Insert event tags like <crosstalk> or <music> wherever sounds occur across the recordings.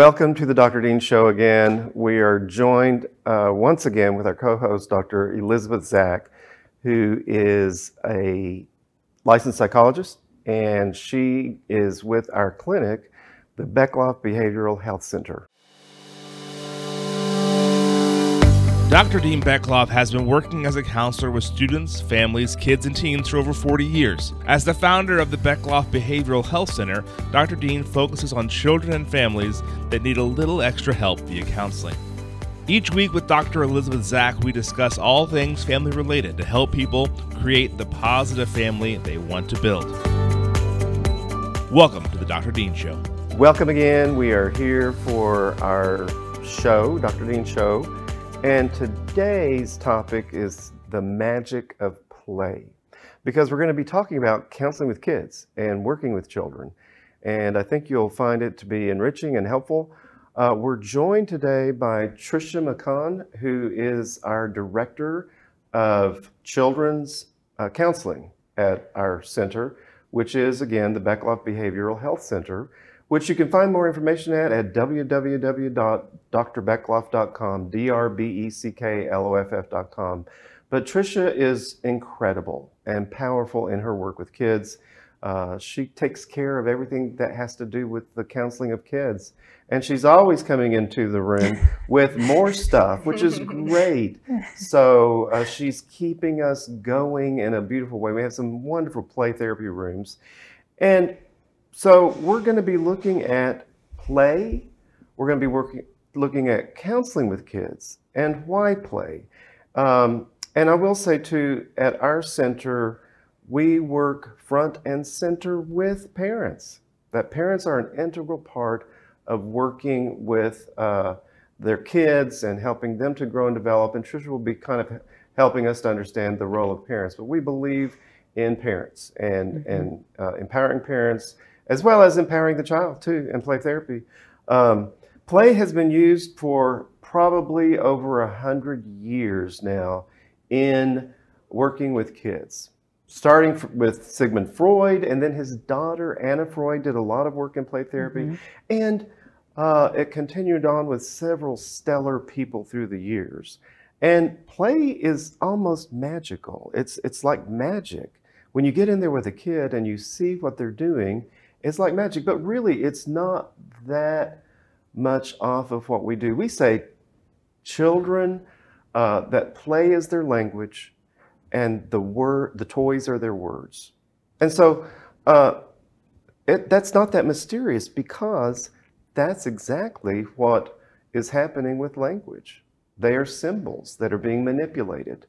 welcome to the Dr. Dean Show again. We are joined uh, once again with our co host, Dr. Elizabeth Zak, who is a licensed psychologist, and she is with our clinic, the Beckloff Behavioral Health Center. Dr. Dean Beckloff has been working as a counselor with students, families, kids, and teens for over 40 years. As the founder of the Beckloff Behavioral Health Center, Dr. Dean focuses on children and families that need a little extra help via counseling. Each week with Dr. Elizabeth Zak, we discuss all things family related to help people create the positive family they want to build. Welcome to the Dr. Dean Show. Welcome again. We are here for our show, Dr. Dean Show. And today's topic is the magic of play. Because we're going to be talking about counseling with kids and working with children. And I think you'll find it to be enriching and helpful. Uh, we're joined today by Trisha Makan, who is our Director of Children's uh, Counseling at our center, which is, again, the Beckloff Behavioral Health Center which you can find more information at at www.drbeckloff.com, D-R-B-E-C-K-L-O-F-F.com. But Trisha is incredible and powerful in her work with kids. Uh, she takes care of everything that has to do with the counseling of kids. And she's always coming into the room <laughs> with more stuff, which is <laughs> great. So uh, she's keeping us going in a beautiful way. We have some wonderful play therapy rooms. And so we're going to be looking at play. We're going to be working, looking at counseling with kids and why play. Um, and I will say too, at our center, we work front and center with parents. That parents are an integral part of working with uh, their kids and helping them to grow and develop. And Trisha will be kind of helping us to understand the role of parents. But we believe in parents and, mm-hmm. and uh, empowering parents as well as empowering the child too in play therapy. Um, play has been used for probably over a hundred years now in working with kids. Starting with Sigmund Freud, and then his daughter Anna Freud did a lot of work in play therapy, mm-hmm. and uh, it continued on with several stellar people through the years. And play is almost magical. It's it's like magic when you get in there with a kid and you see what they're doing it's like magic, but really it's not that much off of what we do. We say children uh, that play is their language and the word the toys are their words. And so uh, it, that's not that mysterious because that's exactly what is happening with language. They are symbols that are being manipulated.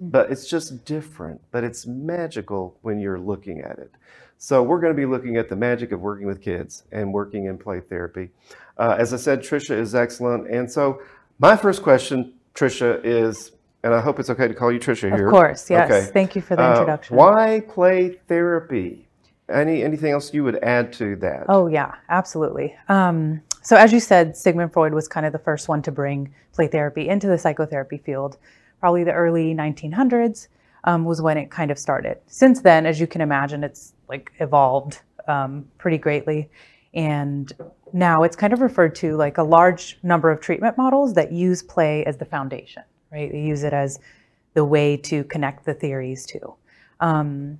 But it's just different, but it's magical when you're looking at it. So we're going to be looking at the magic of working with kids and working in play therapy. Uh, as I said, Trisha is excellent. And so my first question, Trisha, is, and I hope it's okay to call you Trisha here. Of course, yes. Okay. Thank you for the uh, introduction. why play therapy? Any anything else you would add to that? Oh yeah, absolutely. Um, so as you said, Sigmund Freud was kind of the first one to bring play therapy into the psychotherapy field. Probably the early 1900s um, was when it kind of started. Since then, as you can imagine, it's like evolved um, pretty greatly. And now it's kind of referred to like a large number of treatment models that use play as the foundation, right? They use it as the way to connect the theories to. Um,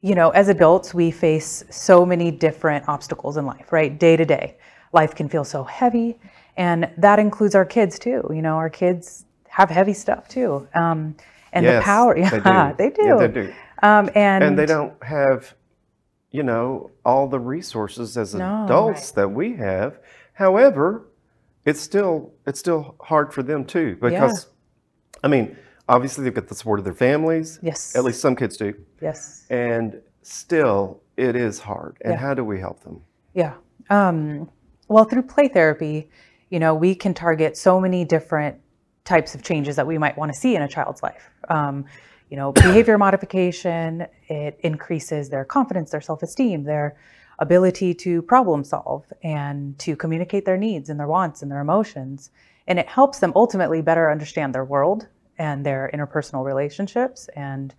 you know, as adults, we face so many different obstacles in life, right? Day to day. Life can feel so heavy, and that includes our kids too. You know, our kids have heavy stuff too. Um, and yes, the power, <laughs> yeah, they do. They do. Yeah, they do. Um, and, and they don't have, you know, all the resources as no, adults right. that we have. However, it's still it's still hard for them too because, yeah. I mean, obviously they've got the support of their families. Yes. At least some kids do. Yes. And still, it is hard. And yeah. how do we help them? Yeah. Um, well, through play therapy, you know, we can target so many different types of changes that we might want to see in a child's life. Um, you know, <coughs> behavior modification, it increases their confidence, their self-esteem, their ability to problem solve and to communicate their needs and their wants and their emotions. And it helps them ultimately better understand their world and their interpersonal relationships and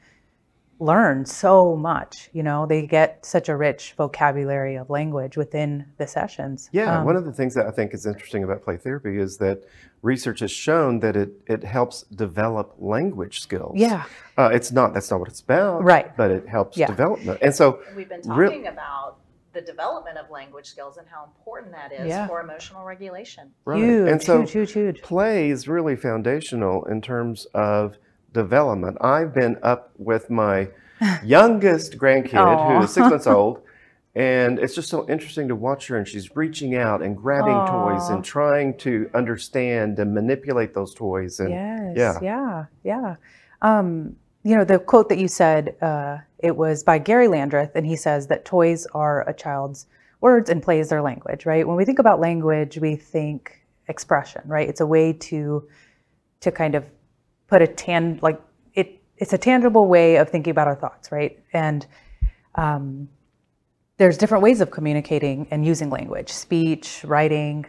learn so much. You know, they get such a rich vocabulary of language within the sessions. Yeah, Um, one of the things that I think is interesting about play therapy is that research has shown that it, it helps develop language skills. yeah, Uh, it's not, that's not what it's about. Right. But it helps Yeah. development. And so, We've been Real- talking about the development of language skills and how important that is Yeah. for emotional regulation. right. huge, and so huge, huge, huge. play is really foundational in terms of development. I've been up with my <laughs> youngest grandkid who is six months old. <laughs> And it's just so interesting to watch her, and she's reaching out and grabbing toys and trying to understand and manipulate those toys. And Yes. yeah. Yeah. Yeah. Um, you know, the quote that you said, uh, it was by Gary Landreth, and he says that toys are a child's words and play is their language, right? When we think about language, we think expression, right? It's a way to to kind of put a tan like it it's a tangible way of thinking about our thoughts, right? And um, there's different ways of communicating and using language speech writing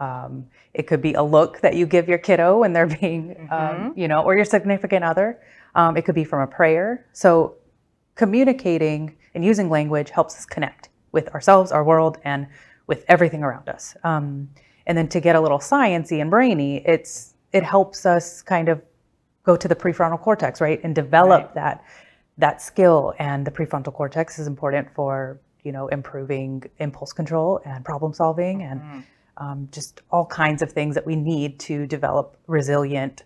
um, it could be a look that you give your kiddo when they're <laughs> being um, you know or your significant other. Um, it could be from a prayer. So communicating and using language helps us connect with ourselves our world and with everything around us. Um, and then to get a little sciency and brainy it's it helps us kind of go to the prefrontal cortex right and develop that that skill. And the prefrontal cortex is important for you know improving impulse control and problem solving and um, just all kinds of things that we need to develop resilient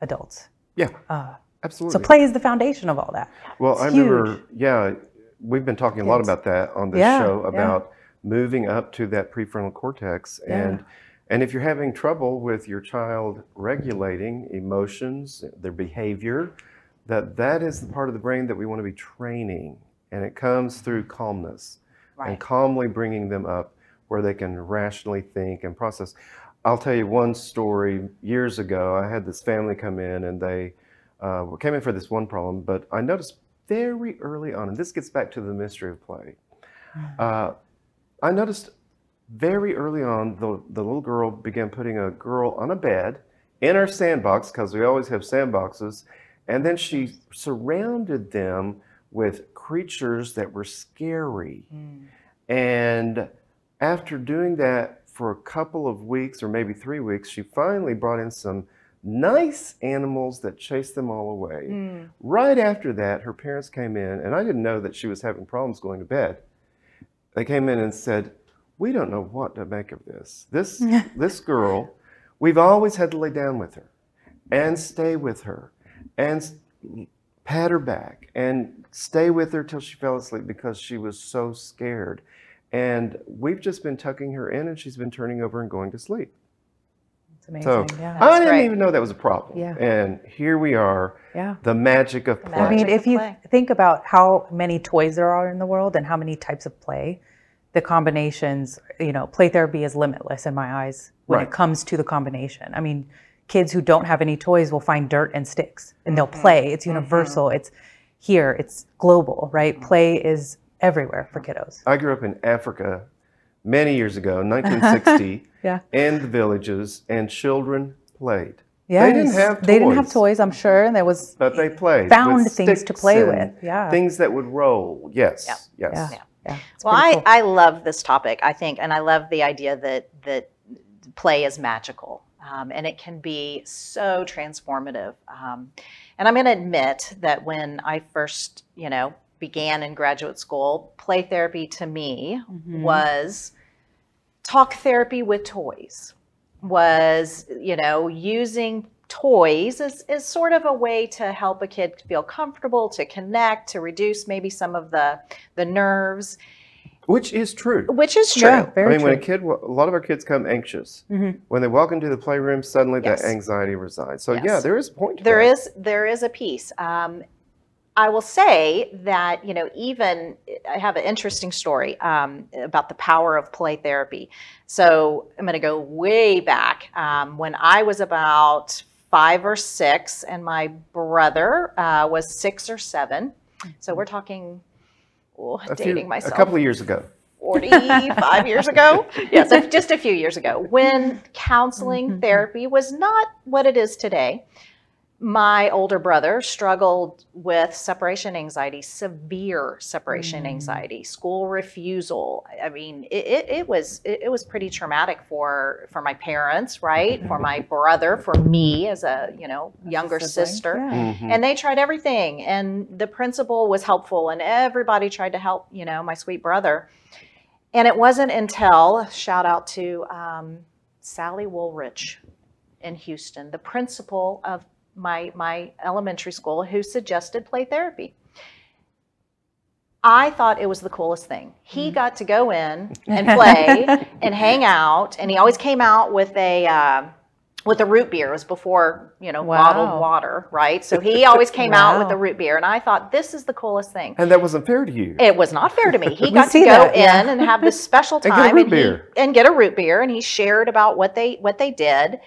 adults. Yeah, uh, absolutely. so play is the foundation of all that. Well, I It's remember, yeah, we've been talking a lot about that on this Yeah, show yeah. about moving up to that prefrontal cortex and and if you're having trouble with your child regulating emotions, their behavior, that that is the part of the brain that we want to be training and it comes through calmness and calmly bringing them up where they can rationally think and process. I'll tell you one story. Years ago, I had this family come in and they uh, came in for this one problem, but I noticed very early on, and this gets back to the mystery of play. Uh, I noticed very early on the, the little girl began putting a girl on a bed in our sandbox because we always have sandboxes, and then she surrounded them with creatures that were scary. Hmm. And after doing that for a couple of weeks or maybe three weeks, she finally brought in some nice animals that chased them all away. Hmm. Right after that, her parents came in, and I didn't know that she was having problems going to bed. They came in and said, "We don't know what to make of this. This <laughs> this girl, we've always had to lay down with her, and stay with her, and pat her back, and stay with her till she fell asleep because she was so scared." And we've just been tucking her in, and she's been turning over and going to sleep. it's amazing So yeah I didn't great. even know that was a problem. Yeah. And here we are, yeah the magic of play. I mean, if you think about how many toys there are in the world and how many types of play, the combinations, you know, play therapy is limitless in my eyes when Right. it comes to the combination. I mean, kids who don't have any toys will find dirt and sticks and they'll Mm-hmm. play. It's mm-hmm. universal, it's here, it's global, right? Mm-hmm. Play is everywhere for mm-hmm. kiddos. I grew up in Africa many years ago, <laughs> 1960, Yeah. in the villages, and children played. Yes. didn't have They didn't have toys. toys, I'm sure. And there was But they played. found things to play with. Yeah. Things that would roll. Yes. Yes. yeah. Yeah. Well, I, cool. I love this topic, I think, and I love the idea that that play is magical. Um, and it can be so transformative. Um, and I'm going to admit that when I first, you know, began in graduate school, play therapy to me Mhm. was talk therapy with toys. Was you know using toys is, as sort of a way to help a kid feel comfortable, to connect, to reduce maybe some of the the nerves Which is true. which is true. Yeah, I mean, when a kid, a lot of our kids come anxious. Mhm. When they walk into the playroom, suddenly Yes. that anxiety resides. So, yeah, there is a point to There that. is there is a piece. Um, I will say that you know even I have an interesting story um, about the power of play therapy. So I'm going to go way back um, when I was about five or six, and my brother uh, was six or seven. So we're talking. Oh, A, few, dating myself. a couple of years ago. 45 <laughs> years ago. Yes, just a few years ago, when counseling Mhm. therapy was not what it is today. My older brother struggled with separation anxiety, severe separation Mm. anxiety, school refusal. I mean, it, it, it was it, it was pretty traumatic for for my parents, right? For my <laughs> brother, for me as a you know younger sister. Yeah. Mhm. And they tried everything, and the principal was helpful, and everybody tried to help, you know, my sweet brother. And it wasn't until, shout out to um, Sally Woolrich in Houston, the principal of my, my elementary school, who suggested play therapy. I thought it was the coolest thing. He got to go in and <laughs> play and hang out, and he always came out with a uh, with a root beer. It was before you know Wow. bottled water, right? So he always came out with a root beer, and I thought this is the coolest thing. And that wasn't fair to you. It was not fair to me. He <laughs> got to go that, in yeah. and have this special time <laughs> And get a root he- beer. and get a root beer, and he shared about what they what they did,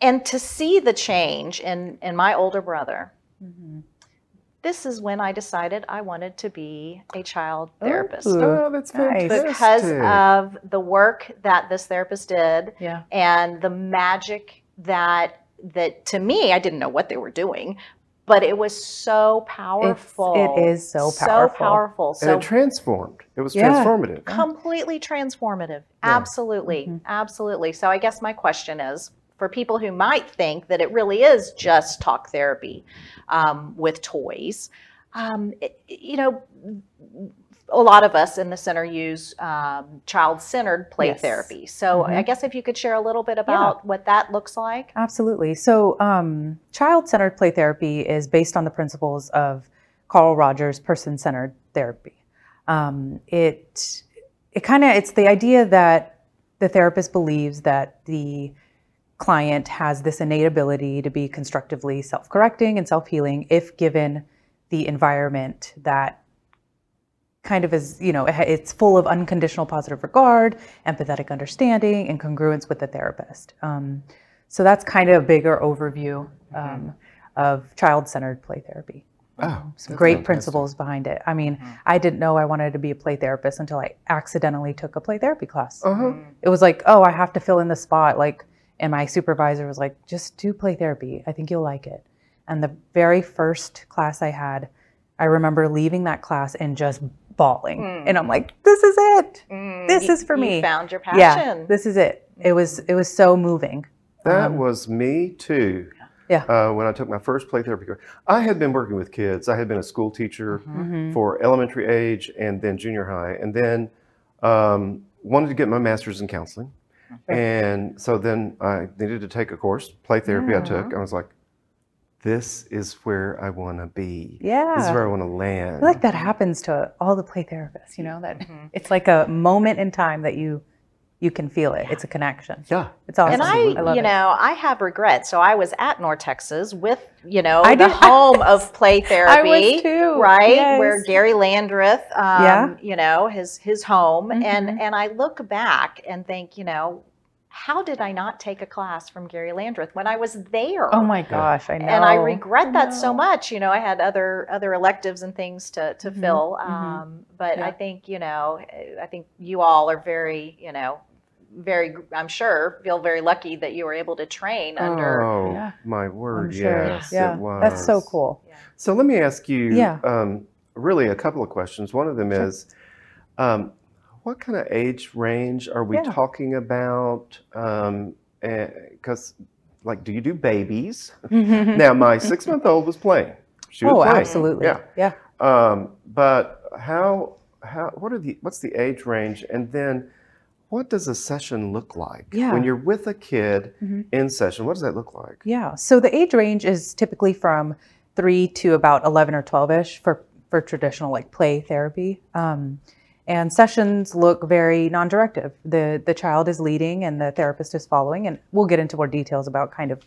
and to see the change in in my older brother. Mhm. This is when I decided I wanted to be a child therapist Ooh. Oh, that's Nice. fantastic. because of the work that this therapist did Yeah. and the magic that that to me I didn't know what they were doing, but it was so powerful. it is so powerful. So powerful. powerful. and So it transformed. It was Yeah. transformative. completely transformative. Yeah. Absolutely. Mhm. Absolutely. So I guess my question is for people who might think that it really is just talk therapy um, with toys, um, it- you know, a lot of us in the center use um, child centered play Yes. therapy. So I Mhm. guess if you could share a little bit about what that looks like. Absolutely. So, um, child centered play therapy is based on the principles of Carl Rogers' person centered therapy. Um, it it kind of it's the idea that the therapist believes that the client has this innate ability to be constructively self correcting and self healing if given the environment that kind of is, you know, it's full of unconditional positive regard, empathetic understanding, and congruence with the therapist. Um, so that's kind of a bigger overview um, of child centered play therapy. Oh, Some great fantastic. principles behind it. I mean, I didn't know I wanted to be a play therapist until I accidentally took a play therapy class. Uh-huh. It was like, oh, I have to fill in the spot. Like, and my supervisor was like, just do play therapy. I think you'll like it. And the very first class I had, I remember leaving that class and just bawling. And I'm like, this is it. This You- is for you me. found your passion. Yeah, this is it. It was it was so moving. That Um, was me too. Yeah. Uh, when I took my first play therapy course, I had been working with kids. I had been a school teacher Mhm. for elementary age and then junior high, and then um, wanted to get my master's in counseling. And so then I needed to take a course, play therapy. I took. I was like, "This is where I want to be. Yeah. This is where I want to land." I feel like that happens to all the play therapists, you know, that Mm-hmm. it's like a moment in time that you you can feel it. It's a connection. yeah. It's awesome. And I, Absolutely. love you it. know, I have regret. So I was at North Texas with, you know, I the did- <laughs> home of <laughs> play therapy, I was too. right? Where Gary Landreth, um, Yeah. you know, his his home, and Mhm. and I look back and think, you know, how did I not take a class from Gary Landreth when I was there? Oh my gosh, I know. and I regret I that so much. You know, I had other other electives and things to to Mhm, fill. mhm. Um, but I think you know, I think you all are very, you know, very. I'm sure feel very lucky that you were able to train under. Oh Yeah. my I'm word! sure. Yes, yeah, it was. that's so cool. So let me ask you, Yeah. um, really a couple of questions. One of them Sure. is, um, what kind of age range are we Yeah. talking about? Because, like, do you do babies? now, <laughs> now, my six-month-old was playing. She was oh, playing. absolutely. Yeah. yeah. Um, but how? How? What are the? What's the age range? And then, what does a session look like Yeah. when you're with a kid Mhm. in session? What does that look like? Yeah. So the age range is typically from three to about 11 or 12 ish for, for traditional like play therapy. Um, and sessions look very non directive. The, the child is leading and the therapist is following. And we'll get into more details about kind of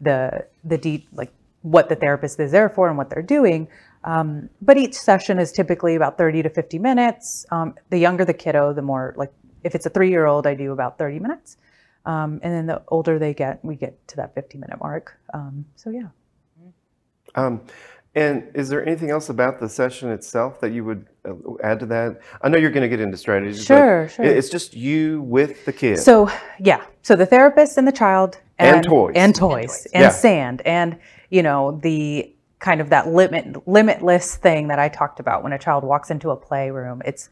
the, the deep, like what the therapist is there for and what they're doing. Um, but each session is typically about 30 to 50 minutes. Um, the younger the kiddo, the more like if it's a three year old, I do about 30 minutes. Um, and then the older they get, we get to that 50 minute mark. Um, so yeah. Um, and is there anything else about the session itself that you would uh, add to that? I know you're going to get into strategies. but Sure, sure. It's just you with the kid. So yeah, so the therapist and the child, And toys. and And toys toys. and Yeah. sand and you know the kind of that limit limitless thing that I talked about when a child walks into a playroom. It's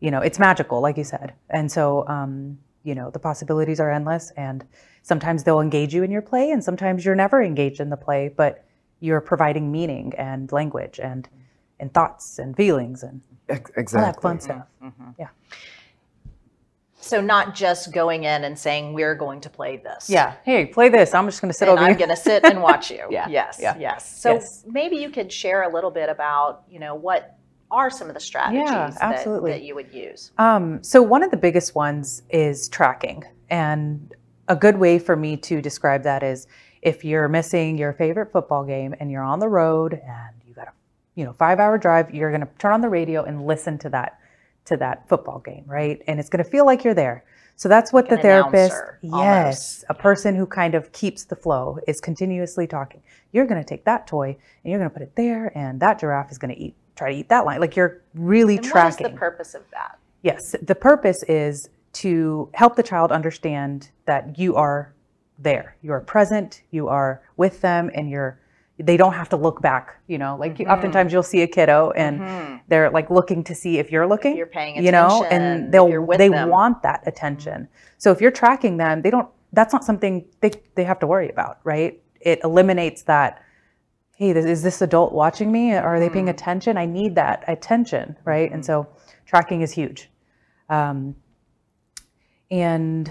you know it's magical, like you said, and so um, you know the possibilities are endless. And sometimes they'll engage you in your play, and sometimes you're never engaged in the play, but you're providing meaning and language and and thoughts and feelings and Ex- all that Exactly. fun stuff. Yeah. So not just going in and saying we're going to play this. Yeah. Hey, play this. I'm just going to sit and over I'm going to sit and watch you. <laughs> Yeah, Yes. yeah, Yes. So yes. maybe you could share a little bit about, you know, what are some of the strategies that, absolutely. that you would use? Um, so one of the biggest ones is tracking, and a good way for me to describe that is if you're missing your favorite football game and you're on the road and you got a you know five hour drive, you're going to turn on the radio and listen to that to that football game, right? And it's going to feel like you're there. So that's what Like the therapist, yes, almost. a person who kind of keeps the flow is continuously talking. You're going to take that toy and you're going to put it there, and that giraffe is going to eat try to eat that line. Like you're really And what is the purpose of that? Yes, the purpose is to help the child understand that you are there. You are present, you are with them and you're they don't have to look back, you know. Like Mm-hmm. oftentimes you'll see a kiddo and they're like looking to see if you're looking, you're paying attention, you know, and they'll they them. want that attention. So if you're tracking them, they don't that's not something they they have to worry about, right? It eliminates that hey, this, is this adult watching me? Are they Mm-hmm. paying attention? I need that attention, right? And so tracking is huge. Um, and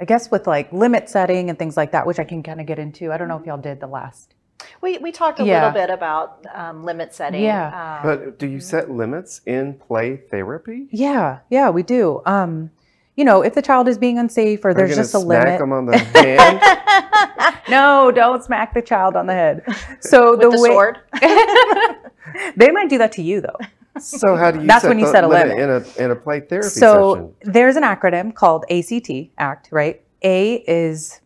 I guess with like limit setting and things like that, which I can kind of get into. I don't know if y'all did the last. We, we talked a Yeah. little bit about um, limit setting. Yeah. Um, But do you set limits in play therapy? Yeah, yeah, we do. Um, you know, if the child is being unsafe or Are there's just a smack limit. them on the <laughs> hand? No, don't smack the child on the head. So <laughs> with the, the way sword. <laughs> they might do that to you though. so how do you That's set when you the set a limit limit. in a in a play therapy so session? there's an acronym called ACT, ACT, right? A is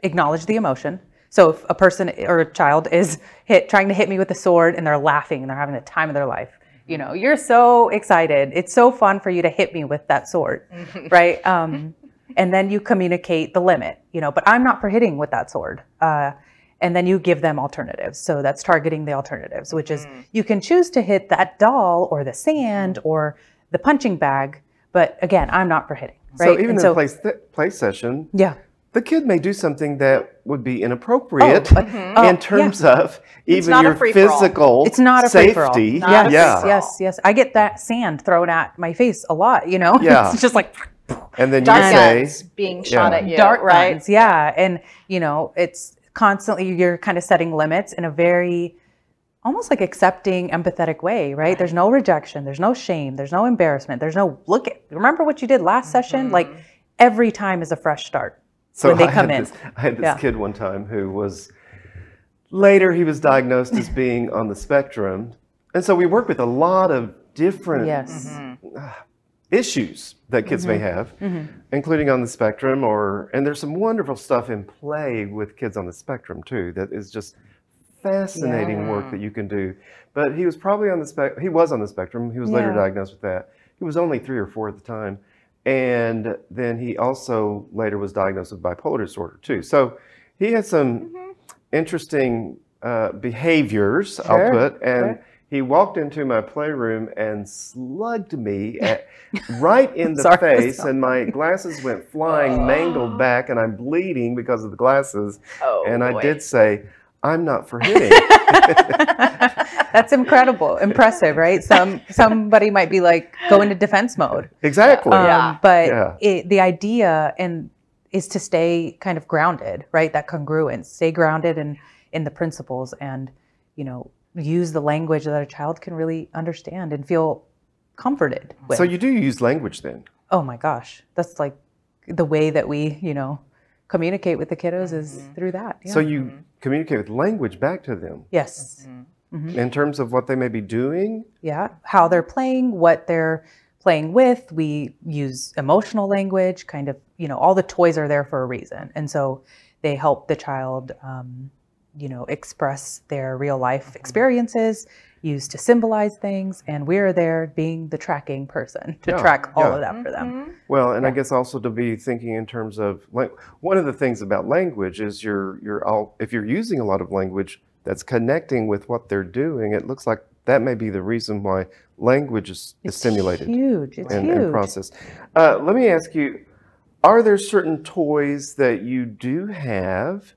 acknowledge the emotion. So if a person or a child is hit trying to hit me with a sword and they're laughing and they're having the time of their life, you know, you're so excited. It's so fun for you to hit me with that sword, <laughs> right? Um, and then you communicate the limit, you know, but I'm not for hitting with that sword. Uh, and then you give them alternatives. So that's targeting the alternatives, which is you can choose to hit that doll or the sand or the punching bag. But again, I'm not for hitting, right? So even And in a play, th- play session, yeah. The kid may do something that would be inappropriate oh, but- mm-hmm. oh, in terms of even not a your free-for-all. physical It's not a free for all. safety. Not a Yes, free-for-all. yes, yes. I get that sand thrown at my face a lot. You know, <laughs> Yeah. it's just like And then you Dark say, guns being shot Yeah. at you. dark right? guns. Yeah, and you know, it's constantly you're kind of setting limits in a very almost like accepting, empathetic way, right? There's no rejection, there's no shame, there's no embarrassment, there's no look at remember what you did last session? Like mm-hmm. every time is a fresh start. So when they I come in. This, I had this Yeah. kid one time who was later he was diagnosed as <laughs> being on the spectrum, and so we work with a lot of different Yes. issues that kids Mm-hmm. may have, including on the spectrum. Or and there's some wonderful stuff in play with kids on the spectrum too that is just fascinating work that you can do. But he was probably on the spec. He was on the spectrum. He was later diagnosed with that. He was only three or four at the time. And then he also later was diagnosed with bipolar disorder too. So he had some interesting uh, behaviors, I'll put. And sure. he walked into my playroom and slugged me at, right in <laughs> the Sorry, face, and my glasses went <laughs> flying, mangled back, and I'm bleeding because of the glasses. Oh, and I did say, I'm not for hitting. <laughs> That's incredible, impressive, right? Some somebody might be like go into defense mode. exactly. Um, Yeah. But Yeah. it, the idea and is to stay kind of grounded, right? That congruence, stay grounded in in the principles, and you know, use the language that a child can really understand and feel comforted with. so you do use language then? oh my gosh, that's like the way that we, you know, communicate with the kiddos is mm-hmm. through that. Yeah. So you mm-hmm. communicate with language back to them yes, mm-hmm. In terms of what they may be doing. yeah, how they're playing, what they're playing with. We use emotional language, kind of, you know, all the toys are there for a reason. And so they help the child, um, you know, express their real life experiences used to symbolize things, and we're there being the tracking person to Yeah, track all yeah. of that for them. Mhm. Well, and I guess also to be thinking in terms of like one of the things about language is you're you're all if you're using a lot of language that's connecting with what they're doing, it looks like that may be the reason why language is, is It's stimulated huge. It's and, huge. and processed. Uh, let me ask you: Are there certain toys that you do have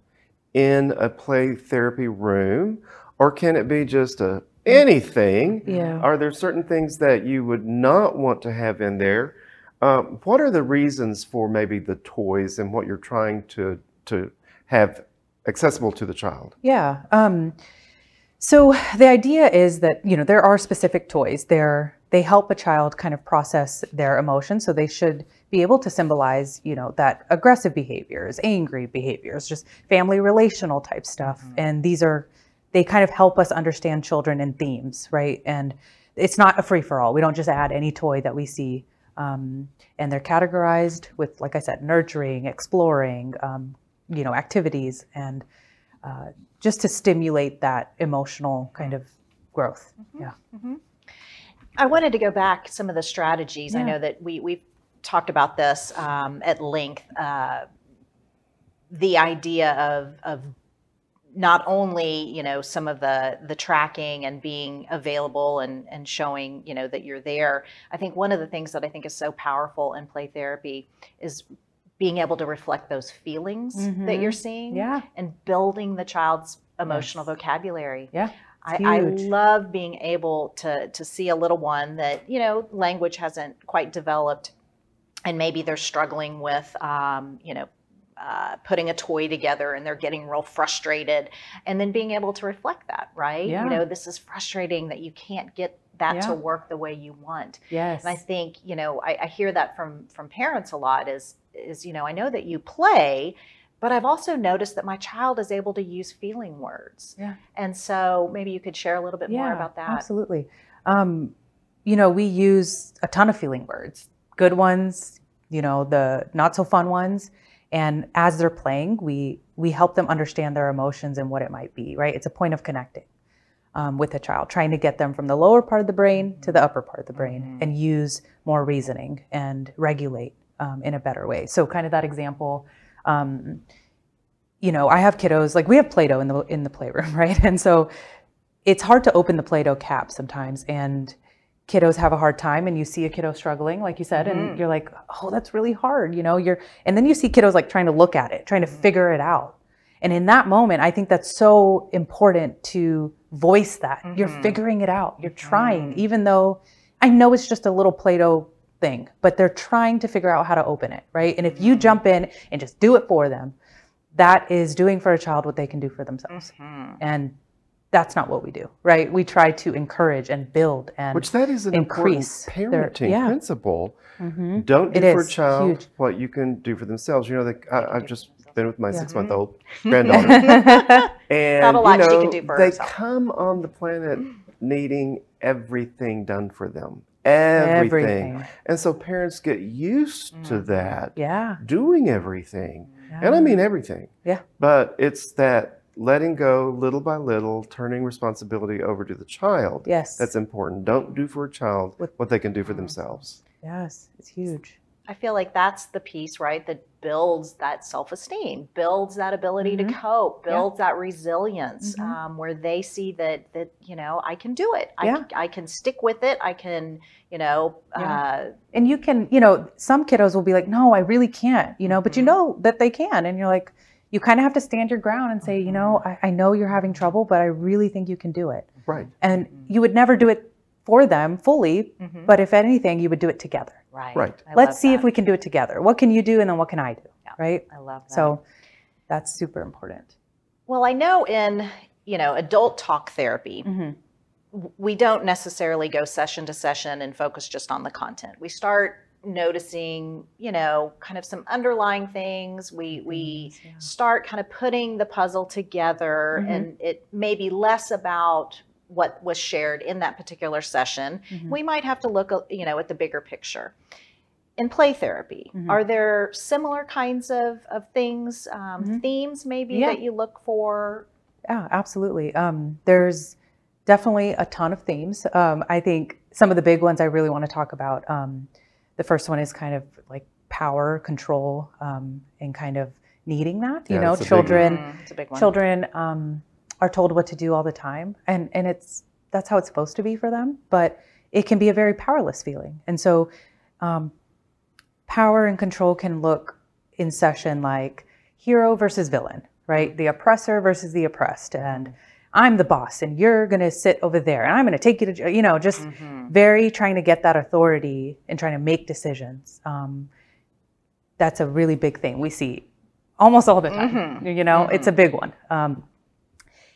in a play therapy room, or can it be just a anything? Yeah. Are there certain things that you would not want to have in there? Um, what are the reasons for maybe the toys and what you're trying to to have accessible to the child? Yeah. Um, so the idea is that you know there are specific toys. They're they help a child kind of process their emotions. So they should be able to symbolize you know that aggressive behaviors, angry behaviors, just family relational type stuff. And these are they kind of help us understand children and themes, right? And it's not a free for all. We don't just add any toy that we see. Um, and they're categorized with, like I said, nurturing, exploring, um, you know, activities, and uh, just to stimulate that emotional kind of growth. Yeah. I wanted to go back some of the strategies. I know that we we've talked about this um, at length. Uh, the idea of of not only you know some of the the tracking and being available and and showing you know that you're there. I think one of the things that I think is so powerful in play therapy is being able to reflect those feelings that you're seeing Yeah. and building the child's emotional Yes. vocabulary. Yeah. I, I love being able to to see a little one that you know language hasn't quite developed, and maybe they're struggling with um, you know uh, putting a toy together and they're getting real frustrated, and then being able to reflect that right. Yeah. You know this is frustrating that you can't get that Yeah. to work the way you want. Yes. And I think you know I, I hear that from from parents a lot is is you know I know that you play, but I've also noticed that my child is able to use feeling words. Yeah. And so maybe you could share a little bit more about that. Absolutely. Um, you know, we use a ton of feeling words, good ones, you know, the not so fun ones. And as they're playing, we we help them understand their emotions and what it might be. Right? It's a point of connecting um, with a child, trying to get them from the lower part of the brain to the upper part of the brain, and use more reasoning and regulate um, in a better way. So, kind of that example. Um, you know, I have kiddos like we have Play-Doh in the in the playroom, <laughs> right? And so it's hard to open the Play-Doh cap sometimes, and kiddos have a hard time. And you see a kiddo struggling, like you said, and you're like, "Oh, that's really hard," you know. You're, and then you see kiddos like trying to look at it, trying to figure it out. And in that moment, I think that's so important to voice that you're mm-hmm. figuring it out, you're mm-hmm. trying, even though I know it's just a little Play-Doh thing, but they're trying to figure out how to open it, right? And if you mm-hmm. jump in and just do it for them, that is doing for a child what they can do for themselves. And that's not what we do, right? We try to encourage and build and Which that is an increase important their- parenting yeah. principle. Mhm. Don't do It for a child huge. what you can do for themselves. You know, the, I, I've just been with my Yeah. six-month-old mm-hmm. granddaughter, <laughs> and Not a lot you she can do for they herself. come on the planet mm. needing everything done for them. Everything. Everything. And so parents get used to mm. that, yeah. doing everything. yeah. And I mean everything. Yeah. But it's that letting go little by little, turning responsibility over to the child. Yes. That's important. Don't do for a child what they can do for mm. themselves. yes. It's huge. I feel like that's the piece, right, that builds that self esteem, builds that ability to Mhm. cope, Yeah. builds that resilience, Mhm. um, where they see that that you know I can do it, I, Yeah. c- I can stick with it, I can you know uh, And you can, you know, some kiddos will be like, no, I really can't, you know, but you Mhm. know that they can. And you're like, you kind of have to stand your ground and say, you know, I, I know you're having trouble, but I really think you can do it. Right. And you would never do it for them fully, mhm. but if anything, you would do it together. Right, Right. I Let's love see if we can do it together. What can you do? And then what can I do? Yeah. Right. I love that. So that's super important. well, I know in you know adult talk therapy. Mhm. we don't necessarily go session to session and focus just on the content. We start noticing, you know, kind of some underlying things. We we yeah. start kind of putting the puzzle together Mhm. and it may be less about what was shared in that particular session. Mhm. We might have to look, uh, you know, at the bigger picture. In play therapy, Mhm. are there similar kinds of, of things, um, Mhm. themes maybe Yeah. that you look for? Yeah, absolutely. Um, there's definitely a ton of themes. Um, I think some of the big ones I really want to talk about. Um, the first one is kind of like power, control, um, and kind of needing that. You Yeah, know, it's a big children Mm, it's a big one. children um, are told what to do all the time, and and it's that's how it's supposed to be for them. But it can be a very powerless feeling, and so um, power and control can look in session like hero versus villain, right? The oppressor versus the oppressed, and I'm the boss, and you're going to sit over there, and I'm going to take you to, you know, just Mm-hmm. very trying to get that authority and trying to make decisions. Um, that's a really big thing we see almost all the time. You know, it's a big one. Um,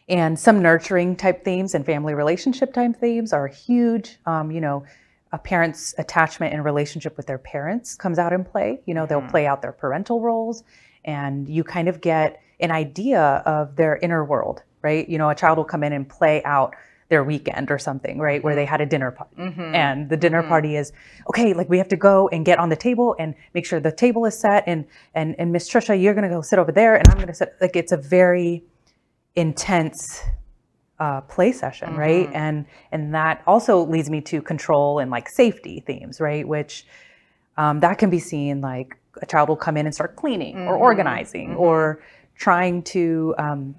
and some nurturing type themes and family relationship type themes are huge. Um, you know, a parent's attachment and relationship with their parents comes out in play. You know, they'll mm-hmm. play out their parental roles, and you kind of get an idea of their inner world, right? You know, a child will come in and play out their weekend or something, right? Where they mm-hmm. had a dinner party. Mm-hmm. And the dinner party is, okay, like we have to go and get on the table and make sure the table is set and and and Miss Trisha, you're gonna go sit over there and I'm gonna sit like it's a very intense uh, play session, right? And and that also leads me to control and like safety themes, right? Which um, that can be seen like a child will come in and start cleaning or organizing or trying to um,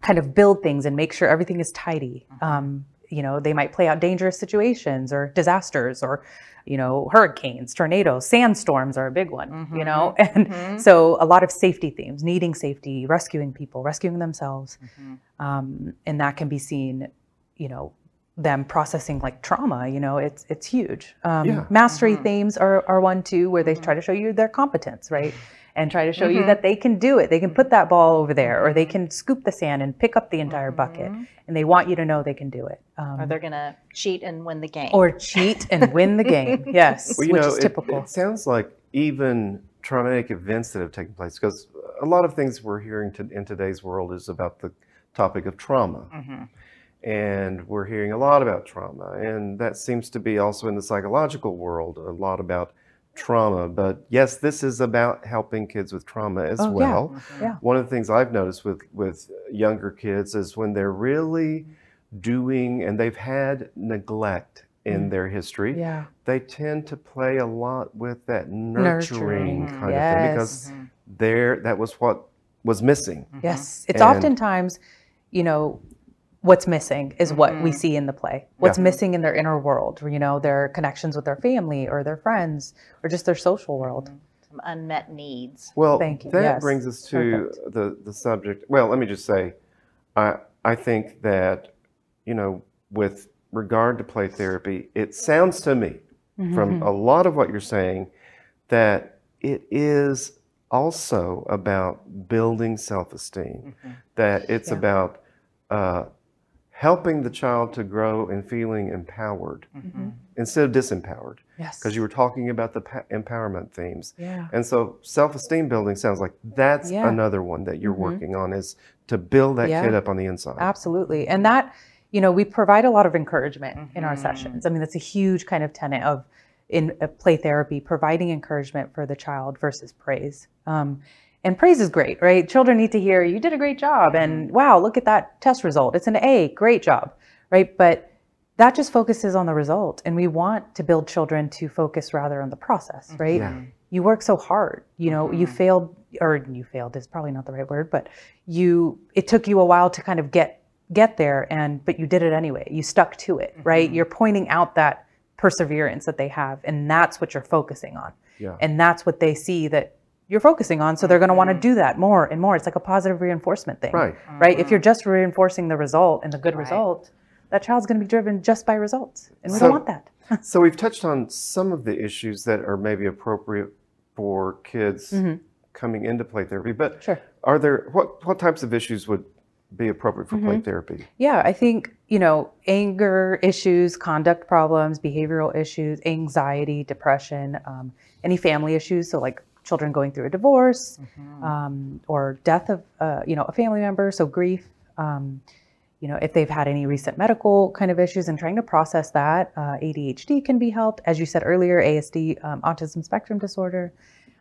kind of build things and make sure everything is tidy. Um, you know, they might play out dangerous situations or disasters or, you know, hurricanes, tornadoes, sandstorms are a big one, mm-hmm, you know? <laughs> And mm-hmm. so a lot of safety themes, needing safety, rescuing people, rescuing themselves. Mm-hmm. Um, and that can be seen, you know, them processing like trauma, you know, it's it's huge. Um, Yeah. Mastery themes are, are one too, where they try to show you their competence, right? <sighs> <laughs> And try to show you that they can do it. They can put that ball over there, or they can scoop the sand and pick up the entire bucket. And they want you to know they can do it. Um, Or they're going to cheat and win the game. or cheat and win the game. <laughs> Yes, Well, you which know, is it- typical. It, sounds like even traumatic events that have taken place, because a lot of things we're hearing to, in today's world is about the topic of trauma. Mm-hmm. And we're hearing a lot about trauma. And that seems to be also in the psychological world a lot about trauma. But yes, this is about helping kids with trauma as Oh, yeah. well. Yeah. One of the things I've noticed with, with younger kids is when they're really doing and they've had neglect in their history, Mm. yeah. they tend to play a lot with that nurturing, Nurturing, kind of thing because there that was what was missing. Yes, it's And- oftentimes, you know, what's missing is what we see in the play. What's Yeah. missing in their inner world, you know, their connections with their family or their friends or just their social world. Some unmet needs. Well, Thank you. that Yes. brings us to the the subject. Well, let me just say, I I think that you know with regard to play therapy, it sounds to me Mm-hmm. from a lot of what you're saying that it is also about building self-esteem. That it's Yeah. about uh, helping the child to grow and feeling empowered mm-hmm. instead of disempowered. Yes. Because you were talking about the pa- empowerment themes. yeah. And so self-esteem building sounds like that's Yeah. another one that you're mm-hmm. working on is to build that Yeah. kid up on the inside. Absolutely. And that, you know, we provide a lot of encouragement in our mm-hmm. sessions. I mean, that's a huge kind of tenet of in play therapy, providing encouragement for the child versus praise. Um, and praise is great, right? Children need to hear, you did a great job. And mm-hmm. wow, look at that test result. It's an A, great job, right? But that just focuses on the result. And we want to build children to focus rather on the process, mm-hmm. right? Yeah. You work so hard, you know, you mm-hmm. failed, or you failed is probably not the right word, but you, it took you a while to kind of get, get there and, but you did it anyway. You stuck to it, right? You're pointing out that perseverance that they have. And that's what you're focusing on. Yeah. And that's what they see that you're focusing on. So they're going to want to do that more and more. It's like a positive reinforcement thing. Right. Right. If you're just reinforcing the result and the good result, that child's going to be driven just by results. And we So- don't want that. <laughs> So we've touched on some of the issues that are maybe appropriate for kids coming into play therapy, but Mm-hmm. Sure. are there what what types of issues would be appropriate for Mm-hmm. play therapy? Yeah, I think, you know, anger issues, conduct problems, behavioral issues, anxiety, depression, um, any family issues. So, like children going through a divorce um, or death of, uh, you know, a family member. So, grief. Um, you know, if they've had any recent medical kind of issues and trying to process that, uh, ADHD can be helped. As you said earlier, ASD, um, autism spectrum disorder,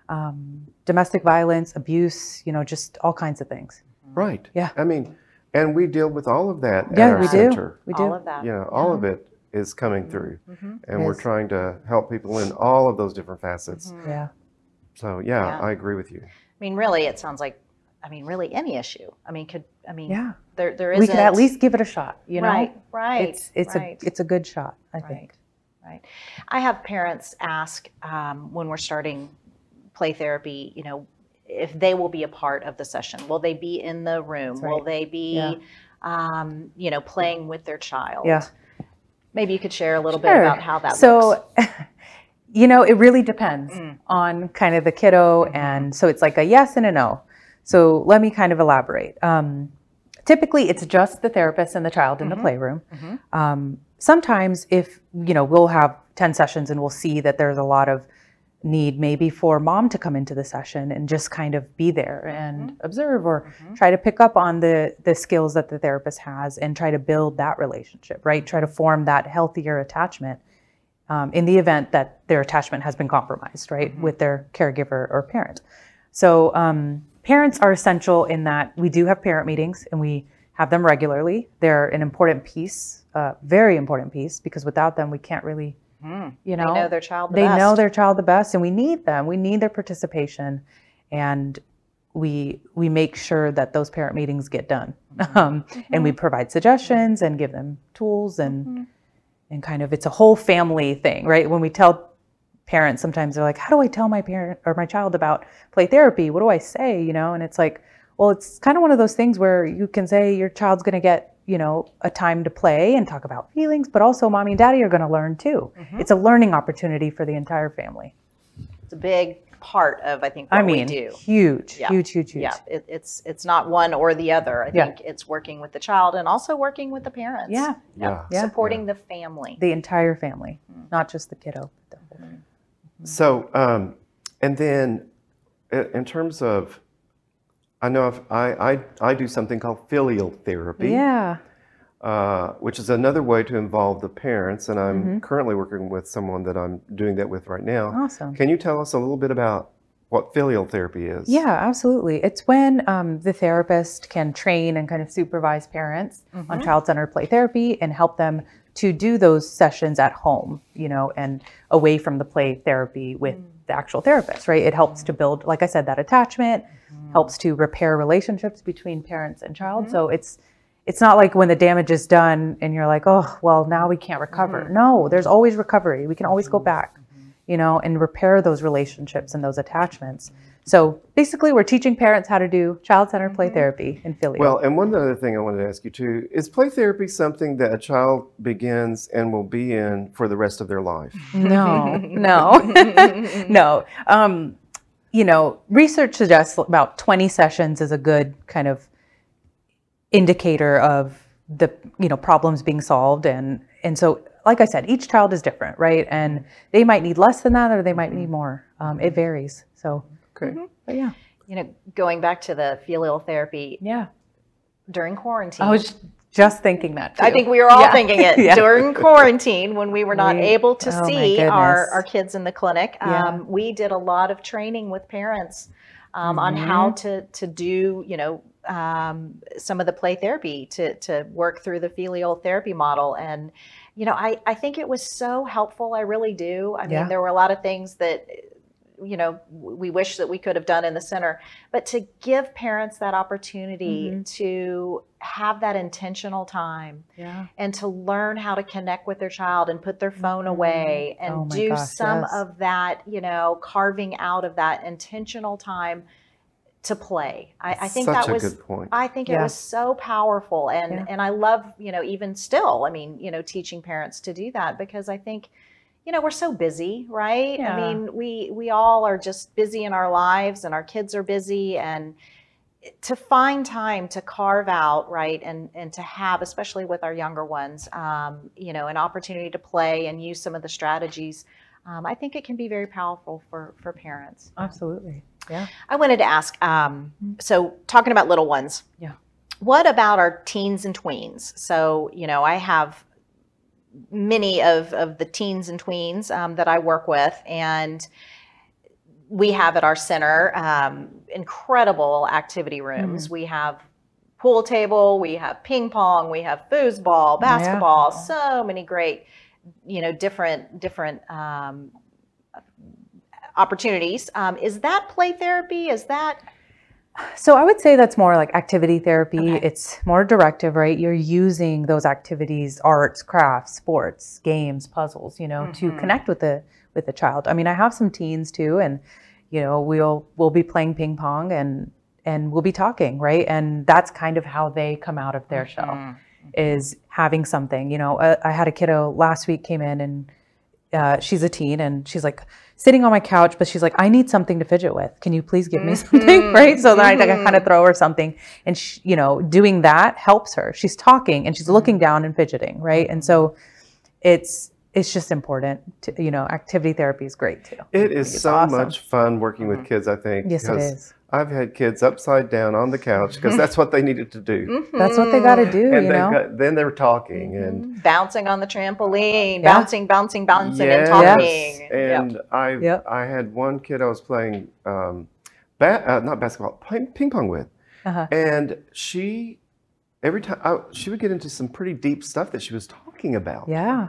um, domestic violence, abuse, you know, just all kinds of things. Right. Yeah. I mean, And we deal with all of that at Yeah, our we do. center. We do. All of that. You know, all of it is coming through. Mhm. And we're trying to help people in all of those different facets. Yeah. So, yeah, Yeah. I agree with you. I mean, really, it sounds like, I mean, really any issue. I mean, could, I mean, Yeah. there, there isn't. We could at least give it a shot, you know? Right, right. It's it's right. a it's a good shot, I Right, think. right. I have parents ask um, when we're starting play therapy, you know, if they will be a part of the session. Will they be in the room? That's Will they be, Yeah. um, you know, playing with their child? Yeah. Maybe you could share a little bit about how that so, works. <laughs> you know, it really depends Mm. on kind of the kiddo. Mm-hmm. And so it's like a yes and a no. So let me kind of elaborate. Um, typically, it's just the therapist and the child in the Mhm. playroom. Mhm. Um, sometimes, if, you know, we'll have 10 sessions and we'll see that there's a lot of need maybe for mom to come into the session and just kind of be there and Mm-hmm. observe or try to pick up on the the skills that the therapist has and try to build that relationship right try to form that healthier attachment um, in the event that their attachment has been compromised right with their caregiver or parent. So um, parents are essential in that we do have parent meetings and we have them regularly. They're an important piece uh, very important piece because without them we can't really Mm. you They know know their child the they best. know their child the best and we need them. We need their participation and we we make sure that those parent meetings get done. <laughs> Um, and we provide suggestions and give them tools and and kind of it's a whole family thing right? When we tell parents sometimes they're like how do i tell my parent or my child about play therapy? What do i say? You know and it's like well it's kind of one of those things where you can say your child's going to get you know a time to play and talk about feelings but also mommy and daddy are going to learn too. Mm-hmm. It's a learning opportunity for the entire family. It's a big part of, I think, what i mean we do. huge Yeah. huge huge huge Yeah, it, it's it's not one or the other. I Yeah. think it's working with the child and also working with the parents. yeah Yeah. Yeah. supporting the family. the entire family not just the kiddo but the whole family. So, um, and then in terms of, I know if I, I, I do something called filial therapy. yeah uh, which is another way to involve the parents. And I'm Mm-hmm. currently working with someone that I'm doing that with right now. awesome Can you tell us a little bit about what filial therapy is? Yeah, absolutely. It's when um, the therapist can train and kind of supervise parents on child centered play therapy and help them to do those sessions at home, you know, and away from the play therapy with the actual therapist, right? It helps to build, like I said, that attachment, helps to repair relationships between parents and child. So it's it's not like when the damage is done and you're like, oh, well, now we can't recover. Mm-hmm. No, there's always recovery. We can always go mm-hmm. back, mm-hmm. you know, and repair those relationships and those attachments. So basically, we're teaching parents how to do child centered play therapy in filial. Well, and one other thing I wanted to ask you too is play therapy something that a child begins and will be in for the rest of their life? no, <laughs> no, <laughs> no. Um, you know, research suggests about 20 sessions is a good kind of indicator of the you know problems being solved and and so like i said each child is different right and they might need less than that or they might need more um, it varies so Okay. but yeah You know, going back to the filial therapy yeah during quarantine. i was just thinking that too. I think we were all Yeah. thinking it <laughs> Yeah. during quarantine when we were not We- able to oh see our, our kids in the clinic. Yeah. Um, we did a lot of training with parents um, on Mm-hmm. how to, to do, you know, um, some of the play therapy to, to work through the filial therapy model. And, you know, I, I think it was so helpful. I really do. I mean, there were a lot of things that, you know, we wish that we could have done in the center, but to give parents that opportunity Mm-hmm. to have that intentional time yeah and to learn how to connect with their child and put their phone away and Oh do gosh, some yes. of that, you know, carving out of that intentional time to play. I, I think Such that a was good point. I think it was so powerful and Yeah. and I love, you know, even still, I mean, you know, teaching parents to do that because I think you know, we're so busy, right? Yeah. I mean, we we all are just busy in our lives and our kids are busy and to find time to carve out right and and to have especially with our younger ones um, you know an opportunity to play and use some of the strategies um, i think it can be very powerful for for parents absolutely yeah. I wanted to ask um, so talking about little ones Yeah. what about our teens and tweens? So you know i have many of, of the teens and tweens um, that i work with and we have at our center um, incredible activity rooms. We have pool table, we have ping pong, we have foosball, basketball, so many great, you know, different different um, opportunities. Um, is that play therapy? Is that So I would say that's more like activity therapy. Okay. It's more directive, right? You're using those activities, arts, crafts, sports, games, puzzles, you know, to Mhm. connect with the with the child. I mean, I have some teens too, and you know, we'll we'll be playing ping pong and and we'll be talking, right? And that's kind of how they come out of their shell Mhm. is having something. You know, I, I had a kiddo last week came in and uh, she's a teen and she's like sitting on my couch, but she's like, I need something to fidget with. Can you please give me mm-hmm. something? <laughs> Right. So then I, I kind of mm-hmm. throw her something and, she, you know, doing that helps her. She's talking and she's looking mm-hmm. down and fidgeting. Right. And so it's, it's just important to, you know, activity therapy is great too. It is It's so awesome. much fun working with kids, I think. Yes, it because is. I've had kids upside down on the couch because that's what they needed to do. <laughs> That's what they got to do, And you they know? got, then they were talking and Mm-hmm. bouncing on the trampoline, Yeah. bouncing, bouncing, bouncing, yes, and talking. Yep. and I Yep. I had one kid I was playing um, ba- uh, not basketball ping, ping pong with, Uh-huh. and she every time I, she would get into some pretty deep stuff that she was talking about. Yeah.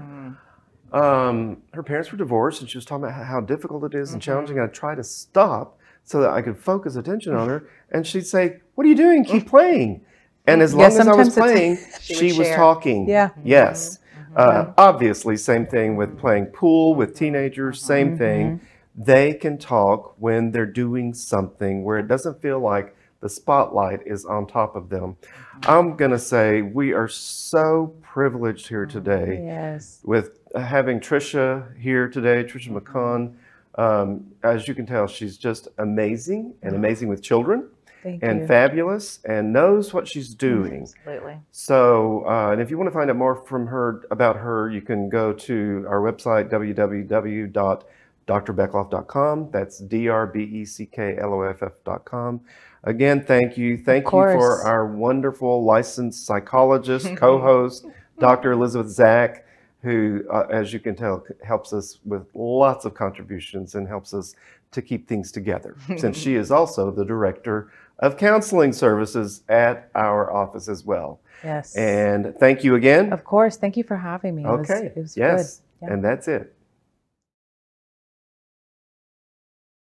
Um, her parents were divorced, and she was talking about how, how difficult it is and Mm-hmm. challenging. I tried to stop so that I could focus attention on <laughs> her, and she'd say, "What are you doing? Keep <laughs> playing." And as Yeah, long as I was playing, <laughs> She she, was share. talking. Yeah. Yes. Mm-hmm. Uh, mm-hmm. obviously, same thing with playing pool with teenagers. Mm-hmm. Same thing. They can talk when they're doing something where it doesn't feel like the spotlight is on top of them. I'm gonna say we are so privileged here today Yes. with uh, having Trisha here today, Trisha Makan. Um, as you can tell, she's just amazing and amazing with children Thank and you. fabulous and knows what she's doing. Absolutely. So, uh, and if you want to find out more from her about her, you can go to our website www.drbeckloff.com. That's d r b e c k l o f f.com. Again, thank you. Thank you for our wonderful licensed psychologist, <laughs> co-host, Dr. Elizabeth Zak, who, uh, as you can tell, helps us with lots of contributions and helps us to keep things together. <laughs> since she is also the director of counseling services at our office as well. Yes. And thank you again. Of course. Thank you for having me. It was- Okay. It was, yes. good. Yeah. And that's it.